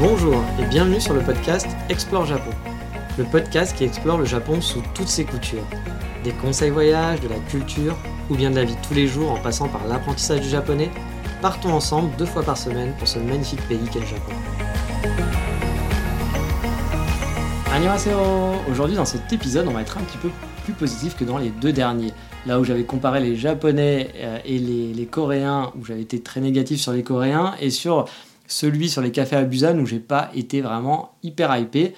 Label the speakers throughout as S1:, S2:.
S1: Bonjour et bienvenue sur le podcast Explore Japon. Le podcast qui explore le Japon sous toutes ses coutures. Des conseils voyages, de la culture ou bien de la vie tous les jours en passant par l'apprentissage du japonais, partons ensemble deux fois par semaine pour ce magnifique pays qu'est le Japon. Annyeonghaseyo Aujourd'hui dans cet épisode on va être un petit peu plus positif que dans les deux derniers. Là où j'avais comparé les japonais euh, et les coréens, où j'avais été très négatif sur les coréens, et sur celui sur les cafés à Busan où j'ai pas été vraiment hyper hypé.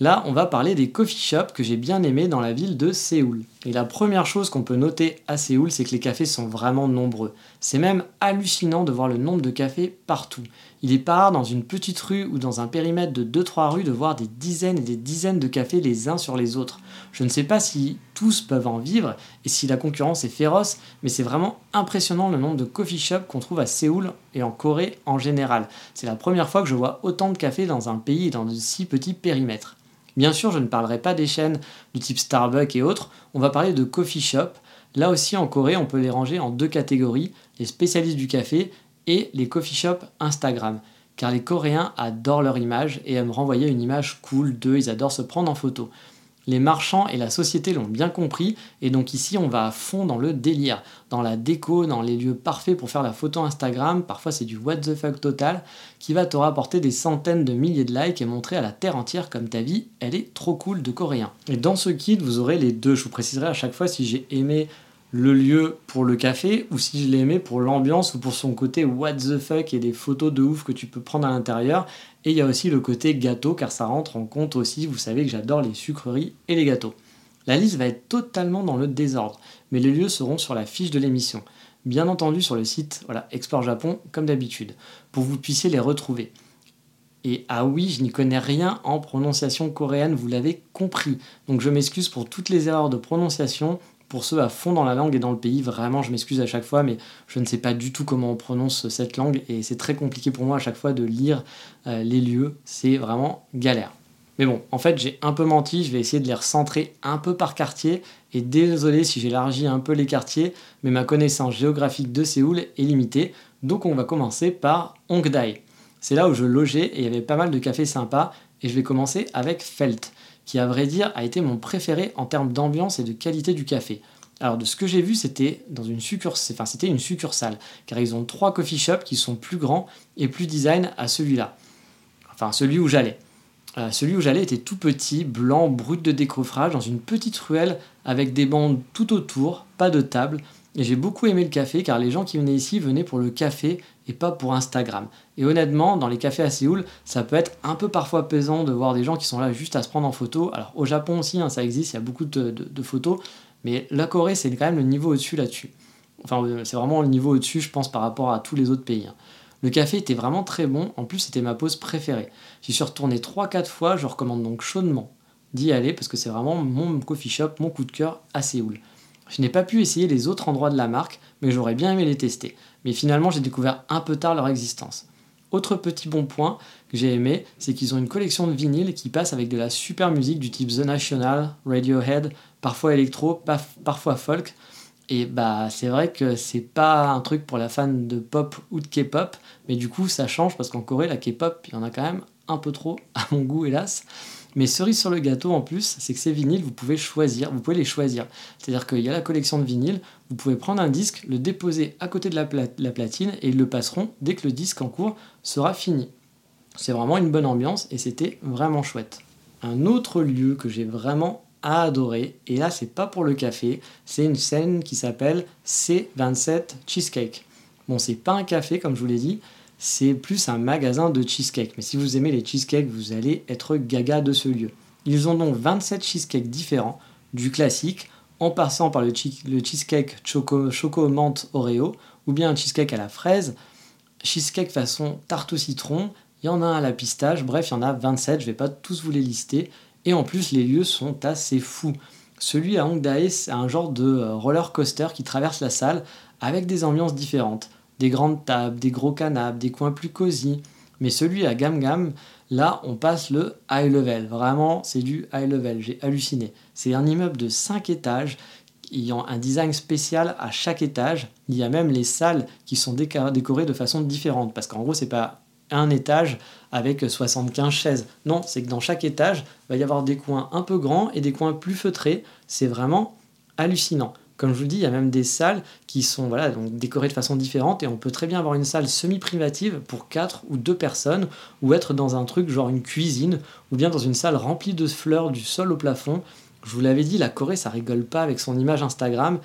S1: Là, on va parler des coffee shops que j'ai bien aimés dans la ville de Séoul. Et la première chose qu'on peut noter à Séoul, c'est que les cafés sont vraiment nombreux. C'est même hallucinant de voir le nombre de cafés partout. Il est pas rare dans une petite rue ou dans un périmètre de 2-3 rues de voir des dizaines et des dizaines de cafés les uns sur les autres. Je ne sais pas si tous peuvent en vivre et si la concurrence est féroce, mais c'est vraiment impressionnant le nombre de coffee shops qu'on trouve à Séoul et en Corée en général. C'est la première fois que je vois autant de cafés dans un pays et dans de si petits périmètres. Bien sûr, je ne parlerai pas des chaînes du type Starbucks et autres, on va parler de coffee shop. Là aussi, en Corée, on peut les ranger en deux catégories, les spécialistes du café et les coffee shops Instagram. Car les Coréens adorent leur image et aiment renvoyer une image cool d'eux, ils adorent se prendre en photo. Les marchands et la société l'ont bien compris, et donc ici on va à fond dans le délire, dans la déco, dans les lieux parfaits pour faire la photo Instagram, parfois c'est du what the fuck total, qui va te rapporter des centaines de milliers de likes et montrer à la terre entière comme ta vie, elle est trop cool de coréen. Et dans ce kit, vous aurez les deux, je vous préciserai à chaque fois si j'ai aimé le lieu pour le café ou si je l'ai aimé pour l'ambiance ou pour son côté what the fuck et des photos de ouf que tu peux prendre à l'intérieur. Et il y a aussi le côté gâteau car ça rentre en compte aussi, vous savez que j'adore les sucreries et les gâteaux. La liste va être totalement dans le désordre, mais les lieux seront sur la fiche de l'émission. Bien entendu sur le site voilà, Explore Japon comme d'habitude, pour que vous puissiez les retrouver. Et ah oui, je n'y connais rien en prononciation coréenne, vous l'avez compris. Donc je m'excuse pour toutes les erreurs de prononciation, pour ceux à fond dans la langue et dans le pays, vraiment, je m'excuse à chaque fois, mais je ne sais pas du tout comment on prononce cette langue et c'est très compliqué pour moi à chaque fois de lire euh, les lieux. C'est vraiment galère. Mais bon, en fait, j'ai un peu menti, je vais essayer de les recentrer un peu par quartier. Et désolé si j'élargis un peu les quartiers, mais ma connaissance géographique de Séoul est limitée. Donc on va commencer par Hongdae. C'est là où je logeais et il y avait pas mal de cafés sympas. Et je vais commencer avec Felt qui à vrai dire a été mon préféré en termes d'ambiance et de qualité du café. Alors de ce que j'ai vu, c'était dans une succursale, car ils ont trois coffee shops qui sont plus grands et plus design à celui-là. Enfin celui où j'allais. Euh, celui où j'allais était tout petit, blanc, brut de décoffrage, dans une petite ruelle avec des bandes tout autour, pas de table, et j'ai beaucoup aimé le café car les gens qui venaient ici venaient pour le café et pas pour Instagram. Et honnêtement, dans les cafés à Séoul, ça peut être un peu parfois pesant de voir des gens qui sont là juste à se prendre en photo. Alors au Japon aussi, hein, ça existe, il y a beaucoup de, photos, mais la Corée, c'est quand même le niveau au-dessus là-dessus. Enfin, euh, c'est vraiment le niveau au-dessus, je pense, par rapport à tous les autres pays. Hein. Le café était vraiment très bon, en plus c'était ma pause préférée. J'y suis retourné 3-4 fois, je recommande donc chaudement d'y aller parce que c'est vraiment mon coffee shop, mon coup de cœur à Séoul. Je n'ai pas pu essayer les autres endroits de la marque, mais j'aurais bien aimé les tester. Mais finalement, j'ai découvert un peu tard leur existence. Autre petit bon point que j'ai aimé, c'est qu'ils ont une collection de vinyles qui passe avec de la super musique du type The National, Radiohead, parfois électro, parfois folk. Et bah c'est vrai que c'est pas un truc pour la fan de pop ou de K-pop, mais du coup ça change parce qu'en Corée la K-pop, il y en a quand même un peu trop à mon goût hélas. Mais cerise sur le gâteau en plus, c'est que ces vinyles, vous pouvez choisir, vous pouvez les choisir. C'est-à-dire qu'il y a la collection de vinyles, vous pouvez prendre un disque, le déposer à côté de la, platine et ils le passeront dès que le disque en cours sera fini. C'est vraiment une bonne ambiance et c'était vraiment chouette. Un autre lieu que j'ai vraiment adoré, et là c'est pas pour le café, c'est une scène qui s'appelle C27 Cheesecake. Bon, c'est pas un café comme je vous l'ai dit, c'est plus un magasin de cheesecake. Mais si vous aimez les cheesecakes, vous allez être gaga de ce lieu. Ils ont donc 27 cheesecakes différents, du classique en passant par le, cheesecake choco, menthe Oreo, ou bien un cheesecake à la fraise, cheesecake façon tarte au citron, il y en a un à la pistache, bref, il y en a 27, je vais pas tous vous les lister. Et en plus, les lieux sont assez fous. Celui à Hongdae, c'est un genre de euh, roller coaster qui traverse la salle avec des ambiances différentes. Des grandes tables, des gros canapes, des coins plus cosy. Mais celui à Gam Gam, là, on passe le high level. Vraiment, c'est du high level. J'ai halluciné. C'est un immeuble de 5 étages ayant un design spécial à chaque étage. Il y a même les salles qui sont décorées de façon différente. Parce qu'en gros, c'est pas un étage avec 75 chaises. Non, c'est que dans chaque étage, il va y avoir des coins un peu grands et des coins plus feutrés. C'est vraiment hallucinant. Comme je vous dis, il y a même des salles qui sont décorées de façon différente et on peut très bien avoir une salle semi-privative pour 4 ou 2 personnes ou être dans un truc genre une cuisine ou bien dans une salle remplie de fleurs du sol au plafond. Je vous l'avais dit, la Corée, ça rigole pas avec son image Instagram.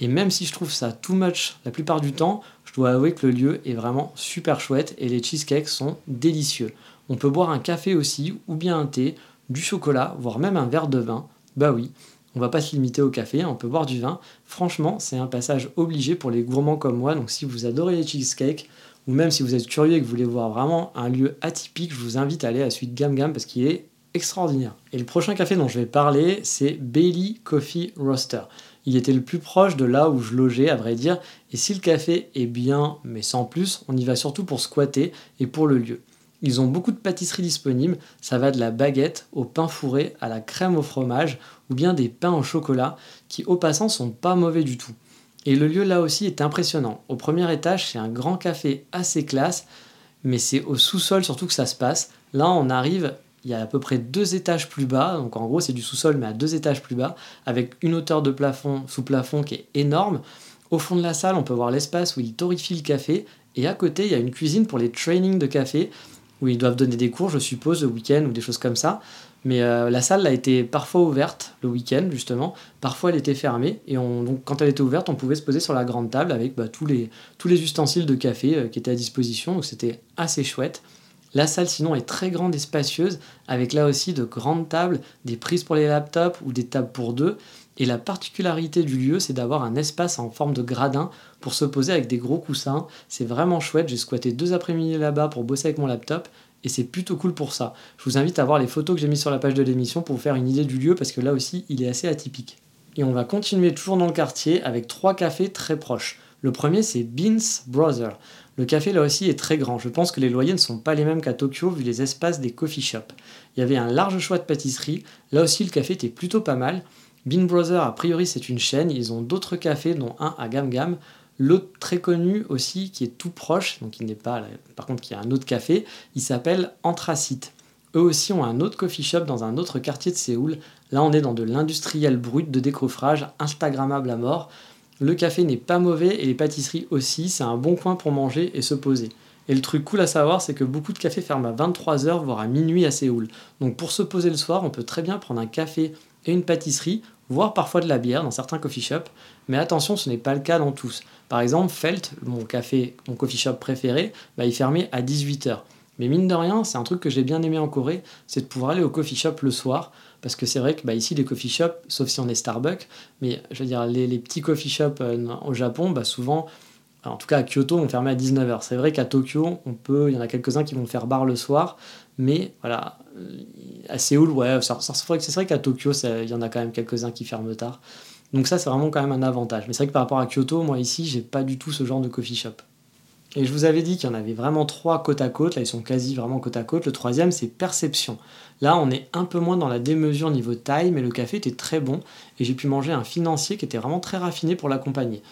S1: Et même si je trouve ça too much la plupart du temps, je dois avouer que le lieu est vraiment super chouette et les cheesecakes sont délicieux. On peut boire un café aussi, ou bien un thé, du chocolat, voire même un verre de vin. Bah oui, on va pas se limiter au café, on peut boire du vin. Franchement, c'est un passage obligé pour les gourmands comme moi. Donc si vous adorez les cheesecakes, ou même si vous êtes curieux et que vous voulez voir vraiment un lieu atypique, je vous invite à aller à suite Gam Gam parce qu'il est extraordinaire. Et le prochain café dont je vais parler, c'est Bailey Coffee Roaster il était le plus proche de là où je logeais, à vrai dire, et si le café est bien, mais sans plus, on y va surtout pour squatter et pour le lieu. Ils ont beaucoup de pâtisseries disponibles, ça va de la baguette au pain fourré à la crème au fromage, ou bien des pains au chocolat, qui au passant sont pas mauvais du tout. Et le lieu là aussi est impressionnant. Au premier étage, c'est un grand café assez classe, mais c'est au sous-sol surtout que ça se passe. Là, on arrive il y a à peu près deux étages plus bas, donc en gros c'est du sous-sol mais à deux étages plus bas, avec une hauteur de plafond sous plafond qui est énorme. Au fond de la salle, on peut voir l'espace où ils torrifient le café, et à côté, il y a une cuisine pour les trainings de café, où ils doivent donner des cours, je suppose, le week-end ou des choses comme ça. Mais euh, la salle a été parfois ouverte le week-end, justement. Parfois, elle était fermée. Et donc, quand elle était ouverte, on pouvait se poser sur la grande table avec bah, tous, les, ustensiles de café euh, qui étaient à disposition. Donc, c'était assez chouette. La salle sinon est très grande et spacieuse, avec là aussi de grandes tables, des prises pour les laptops ou des tables pour deux. Et la particularité du lieu, c'est d'avoir un espace en forme de gradin pour se poser avec des gros coussins. C'est vraiment chouette, j'ai squatté deux après-midi là-bas pour bosser avec mon laptop. Et c'est plutôt cool pour ça. Je vous invite à voir les photos que j'ai mises sur la page de l'émission pour vous faire une idée du lieu parce que là aussi il est assez atypique. Et on va continuer toujours dans le quartier avec trois cafés très proches. Le premier c'est Beans Brother. Le café là aussi est très grand. Je pense que les loyers ne sont pas les mêmes qu'à Tokyo vu les espaces des coffee shops. Il y avait un large choix de pâtisseries. Là aussi, le café était plutôt pas mal. Bean Brothers, a priori, c'est une chaîne. Ils ont d'autres cafés, dont un à Gam Gam. L'autre très connu aussi, qui est tout proche, donc il n'est pas, par contre, qui a un autre café, il s'appelle Anthracite. Eux aussi ont un autre coffee shop dans un autre quartier de Séoul. Là, on est dans de l'industriel brut de décoffrage, Instagrammable à mort. Le café n'est pas mauvais et les pâtisseries aussi, c'est un bon coin pour manger et se poser. Et le truc cool à savoir, c'est que beaucoup de cafés ferment à 23h, voire à minuit à Séoul. Donc pour se poser le soir, on peut très bien prendre un café et une pâtisserie, voire parfois de la bière dans certains coffee shops. Mais attention, ce n'est pas le cas dans tous. Par exemple, Felt, mon café, mon coffee shop préféré, bah, il fermait à 18h. Mais mine de rien, c'est un truc que j'ai bien aimé en Corée, c'est de pouvoir aller au coffee shop le soir. Parce que c'est vrai que bah, ici, les coffee shops, sauf si on est Starbucks, mais je veux dire, les, petits coffee shops euh, au Japon, bah, souvent, en tout cas à Kyoto, on ferme à 19h. C'est vrai qu'à Tokyo, on peut, il y en a quelques-uns qui vont faire bar le soir, mais voilà, à Séoul, ouais, c'est vrai qu'à Tokyo, il y en a quand même quelques-uns qui ferment tard. Donc ça, c'est vraiment quand même un avantage. Mais c'est vrai que par rapport à Kyoto, moi ici, j'ai pas du tout ce genre de coffee shop. Et je vous avais dit qu'il y en avait vraiment trois côte à côte, là ils sont quasi vraiment côte à côte. Le troisième c'est perception. Là on est un peu moins dans la démesure niveau taille, mais le café était très bon et j'ai pu manger un financier qui était vraiment très raffiné pour l'accompagner.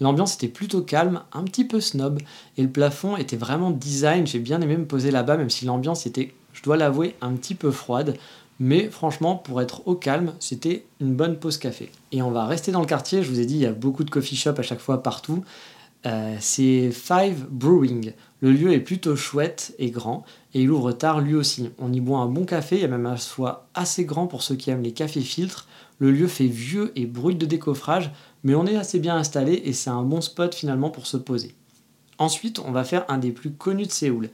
S1: L'ambiance était plutôt calme, un petit peu snob, et le plafond était vraiment design, j'ai bien aimé me poser là-bas, même si l'ambiance était, je dois l'avouer, un petit peu froide. Mais franchement, pour être au calme, c'était une bonne pause café. Et on va rester dans le quartier, je vous ai dit, il y a beaucoup de coffee shops à chaque fois partout. Euh, c'est Five Brewing. Le lieu est plutôt chouette et grand et il ouvre tard lui aussi. On y boit un bon café, il y a même un choix assez grand pour ceux qui aiment les cafés filtres. Le lieu fait vieux et brut de décoffrage, mais on est assez bien installé et c'est un bon spot finalement pour se poser. Ensuite, on va faire un des plus connus de Séoul.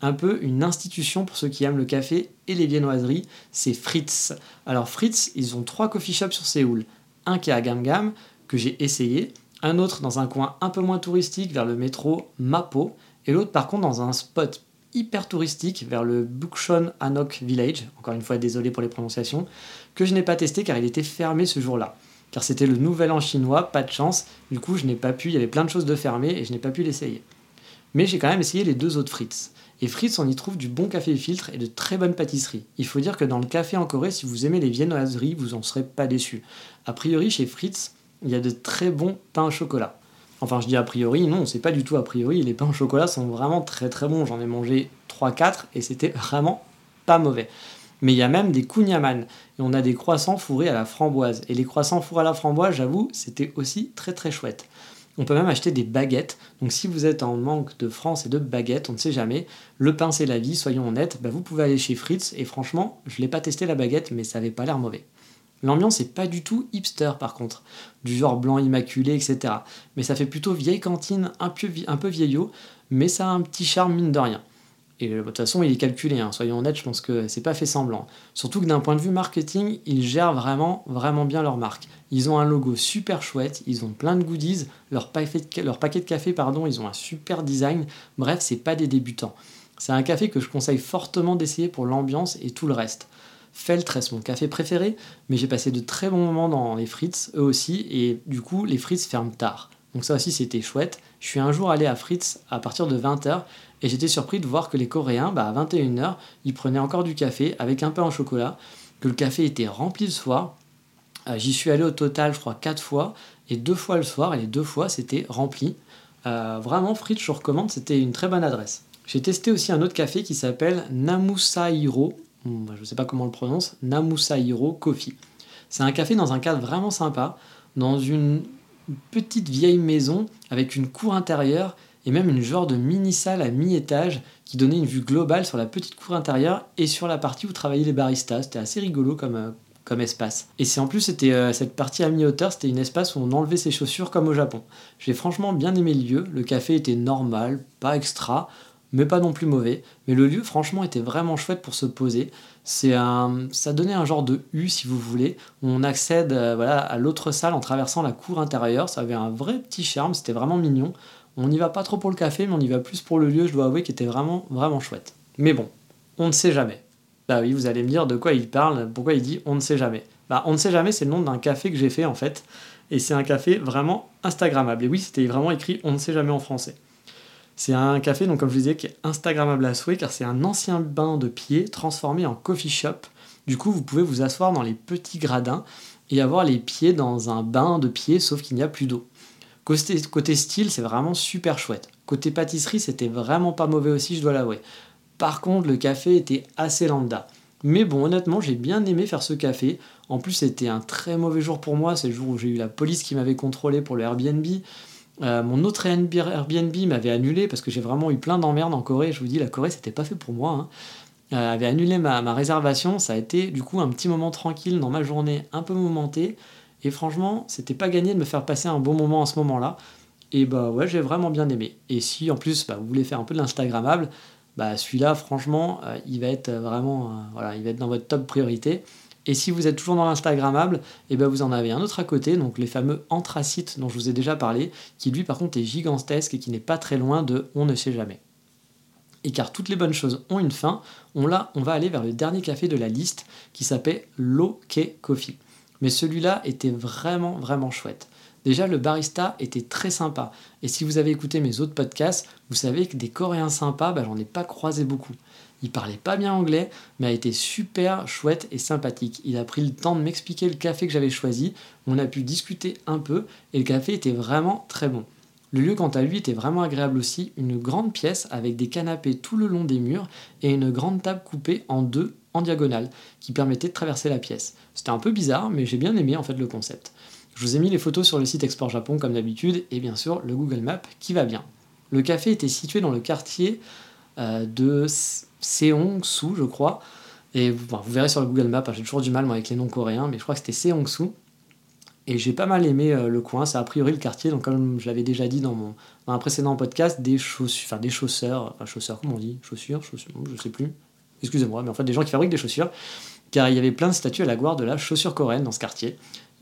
S1: Un peu une institution pour ceux qui aiment le café et les viennoiseries, c'est Fritz. Alors Fritz, ils ont trois coffee shops sur Séoul. Un qui est à Gamgam, que j'ai essayé, un autre dans un coin un peu moins touristique vers le métro Mapo, et l'autre par contre dans un spot hyper touristique vers le Bukchon Anok Village, encore une fois désolé pour les prononciations, que je n'ai pas testé car il était fermé ce jour-là. Car c'était le nouvel an chinois, pas de chance, du coup je n'ai pas pu, il y avait plein de choses de fermées et je n'ai pas pu l'essayer. Mais j'ai quand même essayé les deux autres Fritz. Et Fritz, on y trouve du bon café filtre et de très bonnes pâtisseries. Il faut dire que dans le café en Corée, si vous aimez les viennoiseries, vous en serez pas déçus. A priori, chez Fritz, il y a de très bons pains au chocolat. Enfin, je dis a priori, non, c'est pas du tout a priori. Les pains au chocolat sont vraiment très très bons. J'en ai mangé 3-4 et c'était vraiment pas mauvais. Mais il y a même des kunyaman et on a des croissants fourrés à la framboise. Et les croissants fourrés à la framboise, j'avoue, c'était aussi très très chouette. On peut même acheter des baguettes. Donc si vous êtes en manque de France et de baguettes, on ne sait jamais. Le pain c'est la vie, soyons honnêtes. Bah, vous pouvez aller chez Fritz et franchement, je l'ai pas testé la baguette, mais ça avait pas l'air mauvais. L'ambiance est pas du tout hipster par contre, du genre blanc immaculé, etc. Mais ça fait plutôt vieille cantine, un peu, vieillot, mais ça a un petit charme mine de rien. Et de toute façon, il est calculé, hein. soyons honnêtes, je pense que c'est pas fait semblant. Surtout que d'un point de vue marketing, ils gèrent vraiment, vraiment bien leur marque. Ils ont un logo super chouette, ils ont plein de goodies, leur, paquet de, leur paquet de café, pardon, ils ont un super design. Bref, c'est pas des débutants. C'est un café que je conseille fortement d'essayer pour l'ambiance et tout le reste. Felt reste mon café préféré, mais j'ai passé de très bons moments dans les Fritz, eux aussi, et du coup, les Fritz ferment tard. Donc ça aussi, c'était chouette. Je suis un jour allé à Fritz à partir de 20h et j'étais surpris de voir que les Coréens, bah, à 21h, ils prenaient encore du café avec un peu en chocolat, que le café était rempli le soir. Euh, j'y suis allé au total, je crois, quatre fois, et deux fois le soir, et les deux fois, c'était rempli. Euh, vraiment, Fritz, je recommande, c'était une très bonne adresse. J'ai testé aussi un autre café qui s'appelle Namusairo, je ne sais pas comment le prononce, Namusairo Coffee. C'est un café dans un cadre vraiment sympa, dans une petite vieille maison avec une cour intérieure et même une genre de mini-salle à mi-étage qui donnait une vue globale sur la petite cour intérieure et sur la partie où travaillaient les baristas. C'était assez rigolo comme, euh, comme espace. Et c'est en plus, c'était euh, cette partie à mi-hauteur, c'était une espace où on enlevait ses chaussures comme au Japon. J'ai franchement bien aimé le lieu. Le café était normal, pas extra, mais pas non plus mauvais. Mais le lieu, franchement, était vraiment chouette pour se poser. C'est un, ça donnait un genre de U, si vous voulez, on accède euh, voilà, à l'autre salle en traversant la cour intérieure. Ça avait un vrai petit charme, c'était vraiment mignon. On n'y va pas trop pour le café, mais on y va plus pour le lieu, je dois avouer, qui était vraiment, vraiment chouette. Mais bon, on ne sait jamais. Bah oui, vous allez me dire de quoi il parle, pourquoi il dit on ne sait jamais. Bah on ne sait jamais, c'est le nom d'un café que j'ai fait en fait, et c'est un café vraiment Instagrammable. Et oui, c'était vraiment écrit on ne sait jamais en français. C'est un café, donc comme je vous disais, qui est Instagrammable à souhait, car c'est un ancien bain de pied transformé en coffee shop. Du coup, vous pouvez vous asseoir dans les petits gradins et avoir les pieds dans un bain de pied, sauf qu'il n'y a plus d'eau. Côté, style, c'est vraiment super chouette. Côté pâtisserie, c'était vraiment pas mauvais aussi, je dois l'avouer. Par contre, le café était assez lambda. Mais bon, honnêtement, j'ai bien aimé faire ce café. En plus, c'était un très mauvais jour pour moi. C'est le jour où j'ai eu la police qui m'avait contrôlé pour le Airbnb. Euh, mon autre Airbnb m'avait annulé parce que j'ai vraiment eu plein d'emmerdes en Corée. Je vous dis, la Corée, c'était pas fait pour moi. Hein. Euh, avait annulé ma, réservation. Ça a été du coup un petit moment tranquille dans ma journée, un peu mouvementée. Et franchement, c'était pas gagné de me faire passer un bon moment à ce moment-là. Et bah ouais, j'ai vraiment bien aimé. Et si en plus bah, vous voulez faire un peu de l'Instagrammable, bah celui-là, franchement, euh, il va être vraiment, voilà, il va être dans votre top priorité. Et si vous êtes toujours dans l'Instagrammable, et ben vous en avez un autre à côté, donc les fameux anthracites dont je vous ai déjà parlé, qui lui par contre est gigantesque et qui n'est pas très loin de on ne sait jamais. Et car toutes les bonnes choses ont une fin, on, va aller vers le dernier café de la liste qui s'appelle Loke Coffee mais celui-là était vraiment, vraiment chouette. Déjà, le barista était très sympa. Et si vous avez écouté mes autres podcasts, vous savez que des Coréens sympas, bah, j'en ai pas croisé beaucoup. Il parlait pas bien anglais, mais a été super chouette et sympathique. Il a pris le temps de m'expliquer le café que j'avais choisi. On a pu discuter un peu et le café était vraiment très bon. Le lieu, quant à lui, était vraiment agréable aussi. Une grande pièce avec des canapés tout le long des murs et une grande table coupée en deux en diagonale qui permettait de traverser la pièce. C'était un peu bizarre, mais j'ai bien aimé en fait le concept. Je vous ai mis les photos sur le site Export Japon comme d'habitude et bien sûr le Google Maps qui va bien. Le café était situé dans le quartier euh, de Seongsu, je crois. Et vous, verrez sur le Google Maps, hein, j'ai toujours du mal moi, avec les noms coréens, mais je crois que c'était Seongsu. Et j'ai pas mal aimé euh, le coin, c'est a priori le quartier, donc comme je l'avais déjà dit dans, mon, un précédent podcast, des, chaussures, enfin, des chausseurs, enfin chausseurs, comment on dit? Chaussures, chaussures, je sais plus, excusez-moi, mais en fait des gens qui fabriquent des chaussures, car il y avait plein de statues à la gloire de la chaussure coréenne dans ce quartier.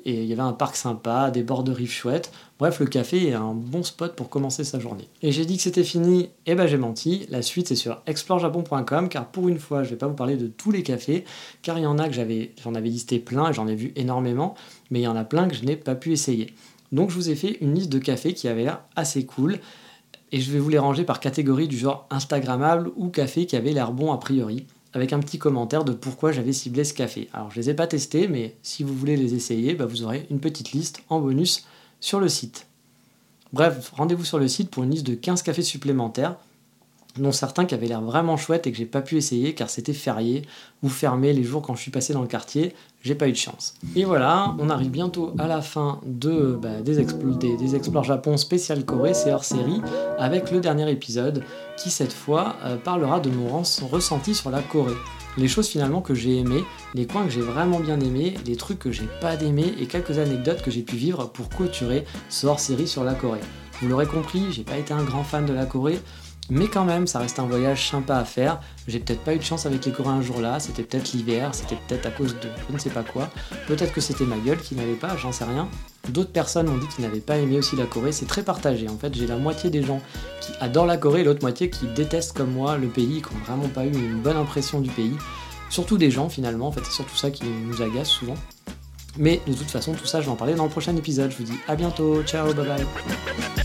S1: Et il y avait un parc sympa, des bords de rive chouettes. Bref, le café est un bon spot pour commencer sa journée. Et j'ai dit que c'était fini, et eh ben j'ai menti. La suite c'est sur explorejapon.com car pour une fois, je vais pas vous parler de tous les cafés car il y en a que j'en avais listé plein et j'en ai vu énormément, mais il y en a plein que je n'ai pas pu essayer. Donc je vous ai fait une liste de cafés qui avait l'air assez cool et je vais vous les ranger par catégorie du genre instagrammable ou café qui avait l'air bon a priori avec un petit commentaire de pourquoi j'avais ciblé ce café. Alors je les ai pas testés, mais si vous voulez les essayer, bah, vous aurez une petite liste en bonus sur le site. Bref, rendez-vous sur le site pour une liste de 15 cafés supplémentaires dont certains qui avaient l'air vraiment chouettes et que j'ai pas pu essayer car c'était férié ou fermé les jours quand je suis passé dans le quartier, j'ai pas eu de chance. Et voilà, on arrive bientôt à la fin de, bah, des, des, Explore Japon spécial Corée, c'est hors série, avec le dernier épisode qui cette fois euh, parlera de mon ressenti sur la Corée. Les choses finalement que j'ai aimées, les coins que j'ai vraiment bien aimés, les trucs que j'ai pas aimés et quelques anecdotes que j'ai pu vivre pour clôturer ce hors série sur la Corée. Vous l'aurez compris, j'ai pas été un grand fan de la Corée, mais quand même, ça reste un voyage sympa à faire. J'ai peut-être pas eu de chance avec les Coréens un jour là, c'était peut-être l'hiver, c'était peut-être à cause de je ne sais pas quoi. Peut-être que c'était ma gueule qui n'avait pas, j'en sais rien. D'autres personnes ont dit qu'ils n'avaient pas aimé aussi la Corée, c'est très partagé. En fait, j'ai la moitié des gens qui adorent la Corée et l'autre moitié qui détestent comme moi le pays, qui n'ont vraiment pas eu une bonne impression du pays. Surtout des gens finalement, en fait, c'est surtout ça qui nous agace souvent. Mais de toute façon, tout ça, je vais en parler dans le prochain épisode. Je vous dis à bientôt, ciao, bye bye.